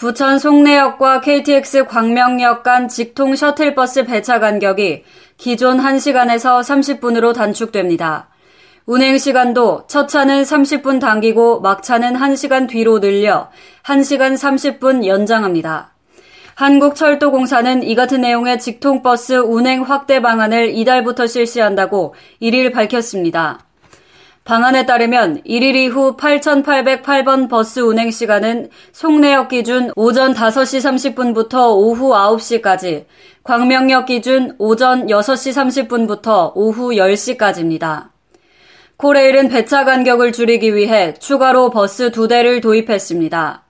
부천 송내역과 KTX 광명역 간 직통 셔틀버스 배차 간격이 기존 1시간에서 30분으로 단축됩니다. 운행 시간도 첫 차는 30분 당기고 막차는 1시간 뒤로 늘려 1시간 30분 연장합니다. 한국철도공사는 이 같은 내용의 직통버스 운행 확대 방안을 이달부터 실시한다고 1일 밝혔습니다. 방안에 따르면 1일 이후 8,808번 버스 운행 시간은 송내역 기준 오전 5시 30분부터 오후 9시까지, 광명역 기준 오전 6시 30분부터 오후 10시까지입니다. 코레일은 배차 간격을 줄이기 위해 추가로 버스 두 대를 도입했습니다.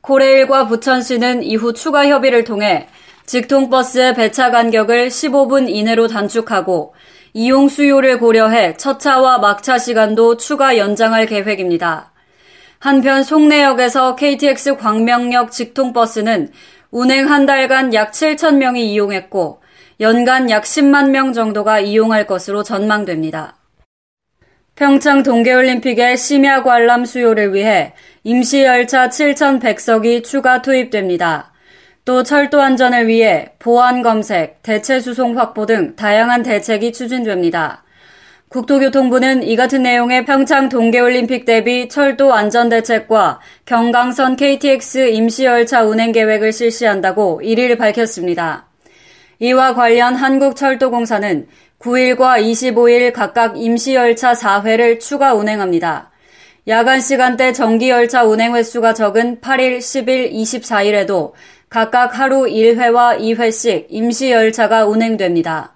코레일과 부천시는 이후 추가 협의를 통해 직통버스의 배차 간격을 15분 이내로 단축하고 이용 수요를 고려해 첫 차와 막차 시간도 추가 연장할 계획입니다. 한편 송내역에서 KTX 광명역 직통버스는 운행 한 달간 약 7천 명이 이용했고 연간 약 10만 명 정도가 이용할 것으로 전망됩니다. 평창 동계올림픽의 심야 관람 수요를 위해 임시 열차 7,100석이 추가 투입됩니다. 또 철도 안전을 위해 보안 검색, 대체 수송 확보 등 다양한 대책이 추진됩니다. 국토교통부는 이 같은 내용의 평창 동계올림픽 대비 철도 안전대책과 경강선 KTX 임시열차 운행 계획을 실시한다고 1일 밝혔습니다. 이와 관련 한국철도공사는 9일과 25일 각각 임시열차 4회를 추가 운행합니다. 야간 시간대 정기열차 운행 횟수가 적은 8일, 10일, 24일에도 각각 하루 1회와 2회씩 임시 열차가 운행됩니다.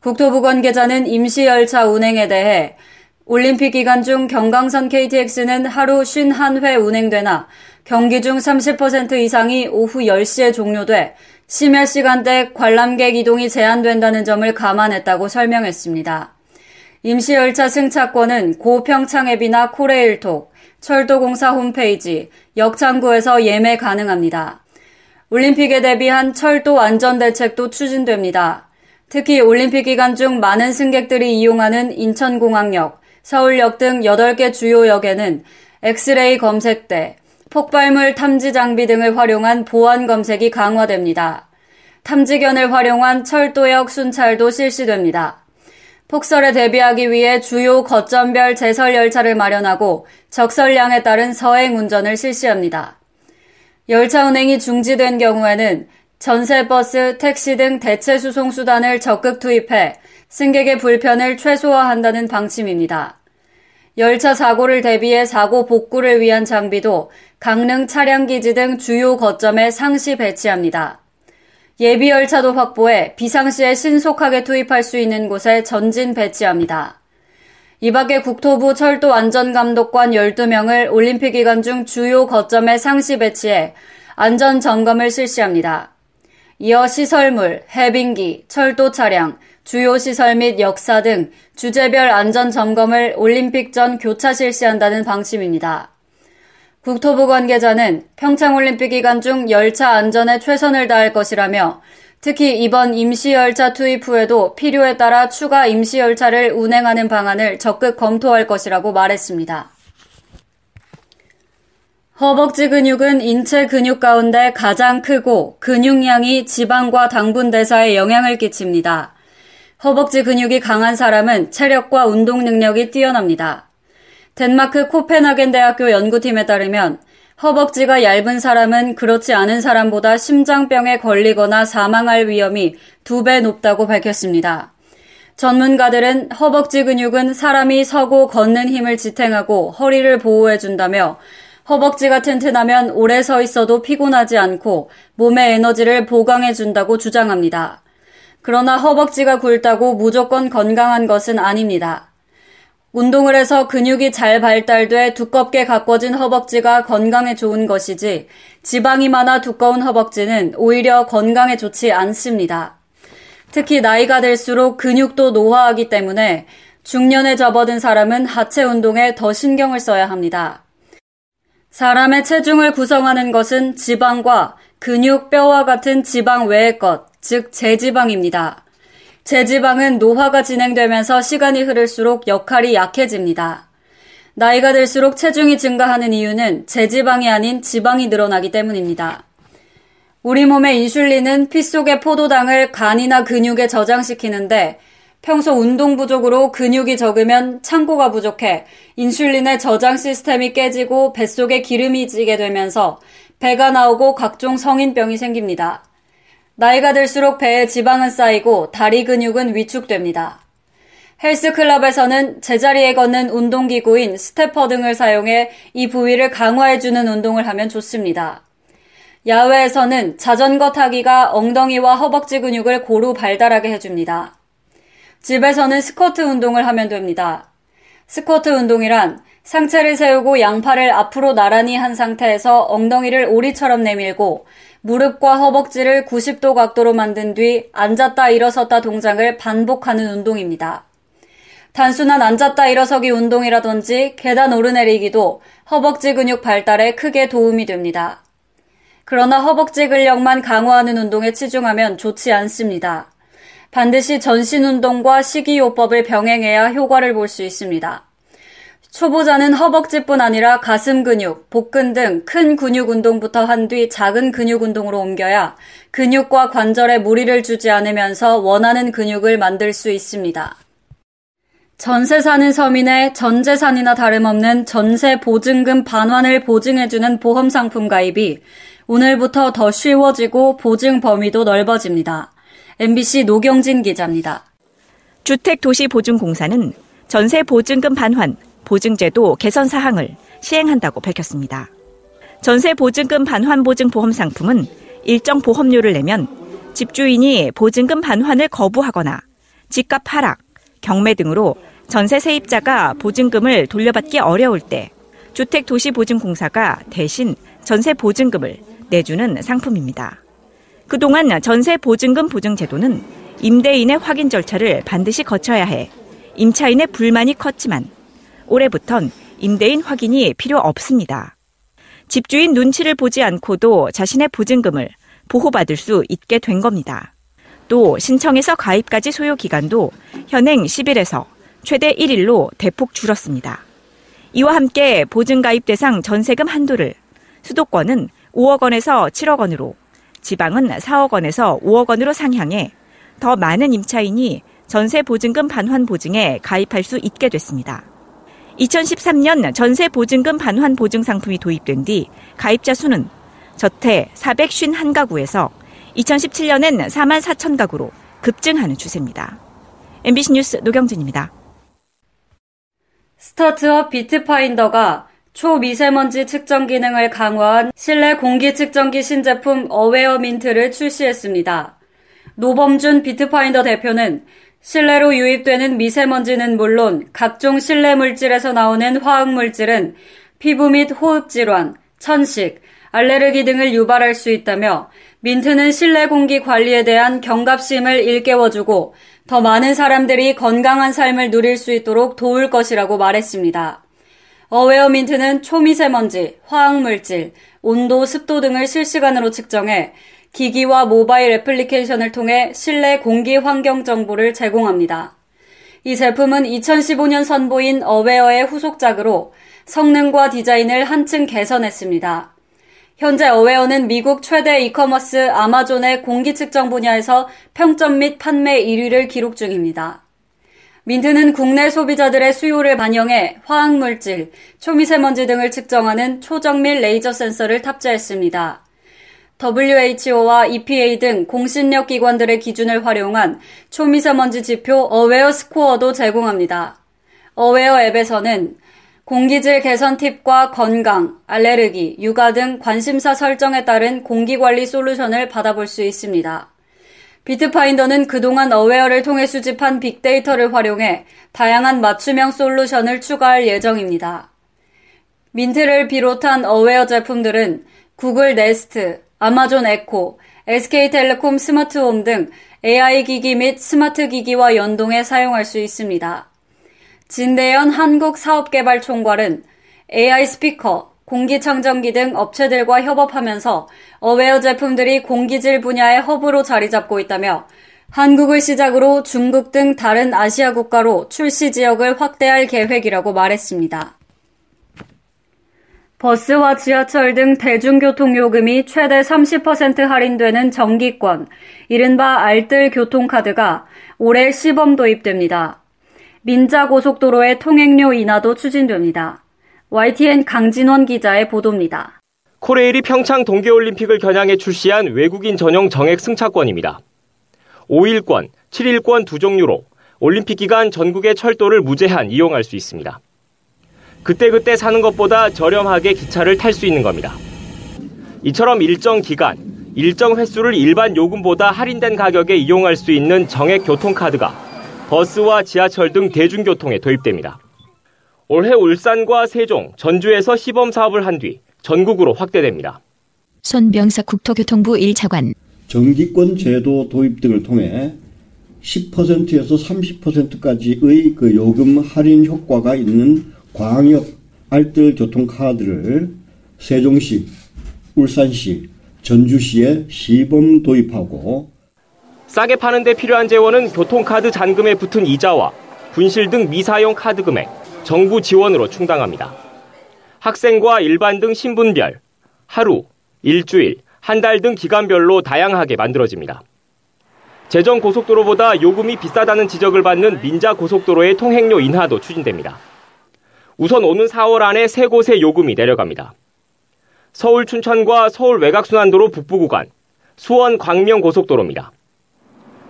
국토부 관계자는 임시 열차 운행에 대해 올림픽 기간 중 경강선 KTX는 하루 51회 운행되나 경기 중 30% 이상이 오후 10시에 종료돼 심야 시간대 관람객 이동이 제한된다는 점을 감안했다고 설명했습니다. 임시 열차 승차권은 고평창 앱이나 코레일톡, 철도공사 홈페이지, 역창구에서 예매 가능합니다. 올림픽에 대비한 철도 안전 대책도 추진됩니다. 특히 올림픽 기간 중 많은 승객들이 이용하는 인천공항역, 서울역 등 8개 주요 역에는 엑스레이 검색대, 폭발물 탐지 장비 등을 활용한 보안 검색이 강화됩니다. 탐지견을 활용한 철도역 순찰도 실시됩니다. 폭설에 대비하기 위해 주요 거점별 제설 열차를 마련하고 적설량에 따른 서행 운전을 실시합니다. 열차 운행이 중지된 경우에는 전세 버스, 택시 등 대체 수송 수단을 적극 투입해 승객의 불편을 최소화한다는 방침입니다. 열차 사고를 대비해 사고 복구를 위한 장비도 강릉 차량기지 등 주요 거점에 상시 배치합니다. 예비 열차도 확보해 비상시에 신속하게 투입할 수 있는 곳에 전진 배치합니다. 이 밖에 국토부 철도 안전감독관 12명을 올림픽 기간 중 주요 거점에 상시 배치해 안전 점검을 실시합니다. 이어 시설물, 해빙기, 철도 차량, 주요 시설 및 역사 등 주제별 안전 점검을 올림픽 전 교차 실시한다는 방침입니다. 국토부 관계자는 평창올림픽 기간 중 열차 안전에 최선을 다할 것이라며 특히 이번 임시열차 투입 후에도 필요에 따라 추가 임시열차를 운행하는 방안을 적극 검토할 것이라고 말했습니다. 허벅지 근육은 인체 근육 가운데 가장 크고 근육량이 지방과 당분 대사에 영향을 끼칩니다. 허벅지 근육이 강한 사람은 체력과 운동 능력이 뛰어납니다. 덴마크 코펜하겐 대학교 연구팀에 따르면 허벅지가 얇은 사람은 그렇지 않은 사람보다 심장병에 걸리거나 사망할 위험이 두 배 높다고 밝혔습니다. 전문가들은 허벅지 근육은 사람이 서고 걷는 힘을 지탱하고 허리를 보호해준다며 허벅지가 튼튼하면 오래 서 있어도 피곤하지 않고 몸의 에너지를 보강해준다고 주장합니다. 그러나 허벅지가 굵다고 무조건 건강한 것은 아닙니다. 운동을 해서 근육이 잘 발달돼 두껍게 가꿔진 허벅지가 건강에 좋은 것이지 지방이 많아 두꺼운 허벅지는 오히려 건강에 좋지 않습니다. 특히 나이가 들수록 근육도 노화하기 때문에 중년에 접어든 사람은 하체 운동에 더 신경을 써야 합니다. 사람의 체중을 구성하는 것은 지방과 근육, 뼈와 같은 지방 외의 것, 즉 제지방입니다. 제지방은 노화가 진행되면서 시간이 흐를수록 역할이 약해집니다. 나이가 들수록 체중이 증가하는 이유는 제지방이 아닌 지방이 늘어나기 때문입니다. 우리 몸의 인슐린은 피 속의 포도당을 간이나 근육에 저장시키는데 평소 운동 부족으로 근육이 적으면 창고가 부족해 인슐린의 저장 시스템이 깨지고 뱃속에 기름이 지게 되면서 배가 나오고 각종 성인병이 생깁니다. 나이가 들수록 배에 지방은 쌓이고 다리 근육은 위축됩니다. 헬스클럽에서는 제자리에 걷는 운동기구인 스테퍼 등을 사용해 이 부위를 강화해주는 운동을 하면 좋습니다. 야외에서는 자전거 타기가 엉덩이와 허벅지 근육을 고루 발달하게 해줍니다. 집에서는 스쿼트 운동을 하면 됩니다. 스쿼트 운동이란 상체를 세우고 양팔을 앞으로 나란히 한 상태에서 엉덩이를 오리처럼 내밀고 무릎과 허벅지를 90도 각도로 만든 뒤 앉았다 일어섰다 동작을 반복하는 운동입니다. 단순한 앉았다 일어서기 운동이라든지 계단 오르내리기도 허벅지 근육 발달에 크게 도움이 됩니다. 그러나 허벅지 근력만 강화하는 운동에 치중하면 좋지 않습니다. 반드시 전신 운동과 식이요법을 병행해야 효과를 볼 수 있습니다. 초보자는 허벅지뿐 아니라 가슴 근육, 복근 등 큰 근육 운동부터 한 뒤 작은 근육 운동으로 옮겨야 근육과 관절에 무리를 주지 않으면서 원하는 근육을 만들 수 있습니다. 전세 사는 서민의 전재산이나 다름없는 전세 보증금 반환을 보증해주는 보험 상품 가입이 오늘부터 더 쉬워지고 보증 범위도 넓어집니다. MBC 노경진 기자입니다. 주택도시보증공사는 전세 보증금 반환, 보증제도 개선 사항을 시행한다고 밝혔습니다. 전세 보증금 반환 보증 보험 상품은 일정 보험료를 내면 집주인이 보증금 반환을 거부하거나 집값 하락, 경매 등으로 전세 세입자가 보증금을 돌려받기 어려울 때 주택도시보증공사가 대신 전세 보증금을 내주는 상품입니다. 그동안 전세 보증금 보증 제도는 임대인의 확인 절차를 반드시 거쳐야 해 임차인의 불만이 컸지만 올해부턴 임대인 확인이 필요 없습니다. 집주인 눈치를 보지 않고도 자신의 보증금을 보호받을 수 있게 된 겁니다. 또 신청에서 가입까지 소요 기간도 현행 10일에서 최대 1일로 대폭 줄었습니다. 이와 함께 보증 가입 대상 전세금 한도를 수도권은 5억 원에서 7억 원으로 지방은 4억 원에서 5억 원으로 상향해 더 많은 임차인이 전세 보증금 반환 보증에 가입할 수 있게 됐습니다. 2013년 전세 보증금 반환 보증 상품이 도입된 뒤 가입자 수는 저태 451가구에서 2017년엔 4만 4천 가구로 급증하는 추세입니다. MBC 뉴스 노경진입니다. 스타트업 비트파인더가 초미세먼지 측정 기능을 강화한 실내 공기 측정기 신제품 어웨어 민트를 출시했습니다. 노범준 비트파인더 대표는 실내로 유입되는 미세먼지는 물론 각종 실내 물질에서 나오는 화학 물질은 피부 및 호흡 질환, 천식, 알레르기 등을 유발할 수 있다며 민트는 실내 공기 관리에 대한 경각심을 일깨워주고 더 많은 사람들이 건강한 삶을 누릴 수 있도록 도울 것이라고 말했습니다. 어웨어 민트는 초미세먼지, 화학물질, 온도, 습도 등을 실시간으로 측정해 기기와 모바일 애플리케이션을 통해 실내 공기 환경 정보를 제공합니다. 이 제품은 2015년 선보인 어웨어의 후속작으로 성능과 디자인을 한층 개선했습니다. 현재 어웨어는 미국 최대 이커머스 아마존의 공기 측정 분야에서 평점 및 판매 1위를 기록 중입니다. 민트는 국내 소비자들의 수요를 반영해 화학물질, 초미세먼지 등을 측정하는 초정밀 레이저 센서를 탑재했습니다. WHO와 EPA 등 공신력 기관들의 기준을 활용한 초미세먼지 지표 어웨어 스코어도 제공합니다. 어웨어 앱에서는 공기질 개선 팁과 건강, 알레르기, 육아 등 관심사 설정에 따른 공기 관리 솔루션을 받아볼 수 있습니다. 비트파인더는 그동안 어웨어를 통해 수집한 빅데이터를 활용해 다양한 맞춤형 솔루션을 추가할 예정입니다. 민트를 비롯한 어웨어 제품들은 구글 네스트, 아마존 에코, SK텔레콤 스마트홈 등 AI 기기 및 스마트 기기와 연동해 사용할 수 있습니다. 진대현 한국사업개발총괄은 AI 스피커, 공기청정기 등 업체들과 협업하면서 어웨어 제품들이 공기질 분야의 허브로 자리 잡고 있다며 한국을 시작으로 중국 등 다른 아시아 국가로 출시 지역을 확대할 계획이라고 말했습니다. 버스와 지하철 등 대중교통 요금이 최대 30% 할인되는 정기권, 이른바 알뜰 교통카드가 올해 시범 도입됩니다. 민자고속도로의 통행료 인하도 추진됩니다. YTN 강진원 기자의 보도입니다. 코레일이 평창 동계올림픽을 겨냥해 출시한 외국인 전용 정액 승차권입니다. 5일권, 7일권 두 종류로 올림픽 기간 전국의 철도를 무제한 이용할 수 있습니다. 그때그때 사는 것보다 저렴하게 기차를 탈 수 있는 겁니다. 이처럼 일정 기간, 일정 횟수를 일반 요금보다 할인된 가격에 이용할 수 있는 정액 교통카드가 버스와 지하철 등 대중교통에 도입됩니다. 올해 울산과 세종, 전주에서 시범 사업을 한 뒤 전국으로 확대됩니다. 손병석 국토교통부 1차관 정기권 제도 도입 등을 통해 10%에서 30%까지의 그 요금 할인 효과가 있는 광역 알뜰 교통카드를 세종시, 울산시, 전주시에 시범 도입하고 싸게 파는 데 필요한 재원은 교통카드 잔금에 붙은 이자와 분실 등 미사용 카드 금액, 정부 지원으로 충당합니다. 학생과 일반 등 신분별, 하루, 일주일, 한 달 등 기간별로 다양하게 만들어집니다. 재정 고속도로보다 요금이 비싸다는 지적을 받는 민자 고속도로의 통행료 인하도 추진됩니다. 우선 오는 4월 안에 세 곳의 요금이 내려갑니다. 서울 춘천과 서울 외곽순환도로 북부 구간, 수원 광명 고속도로입니다.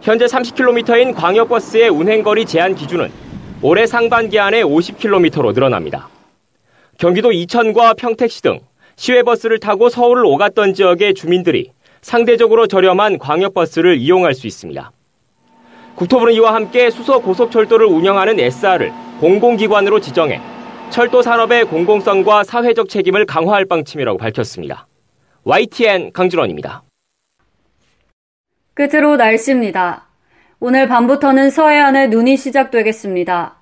현재 30km인 광역버스의 운행거리 제한 기준은 올해 상반기 안에 50km로 늘어납니다. 경기도 이천과 평택시 등 시외버스를 타고 서울을 오갔던 지역의 주민들이 상대적으로 저렴한 광역버스를 이용할 수 있습니다. 국토부는 이와 함께 수서 고속철도를 운영하는 SR을 공공기관으로 지정해 철도 산업의 공공성과 사회적 책임을 강화할 방침이라고 밝혔습니다. YTN 강준원입니다. 끝으로 날씨입니다. 오늘 밤부터는 서해안에 눈이 시작되겠습니다.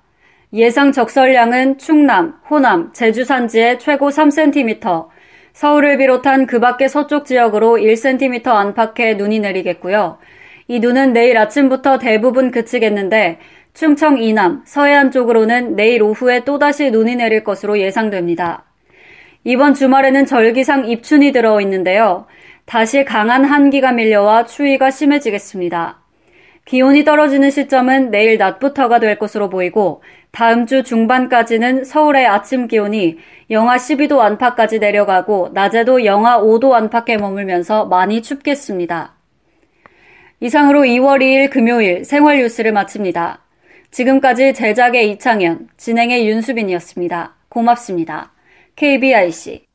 예상 적설량은 충남, 호남, 제주 산지에 최고 3cm, 서울을 비롯한 그 밖의 서쪽 지역으로 1cm 안팎의 눈이 내리겠고요. 이 눈은 내일 아침부터 대부분 그치겠는데 충청 이남, 서해안 쪽으로는 내일 오후에 또다시 눈이 내릴 것으로 예상됩니다. 이번 주말에는 절기상 입춘이 들어 있는데요. 다시 강한 한기가 밀려와 추위가 심해지겠습니다. 기온이 떨어지는 시점은 내일 낮부터가 될 것으로 보이고 다음 주 중반까지는 서울의 아침 기온이 영하 12도 안팎까지 내려가고 낮에도 영하 5도 안팎에 머물면서 많이 춥겠습니다. 이상으로 2월 2일 금요일 생활 뉴스를 마칩니다. 지금까지 제작의 이창현, 진행의 윤수빈이었습니다. 고맙습니다. KBIC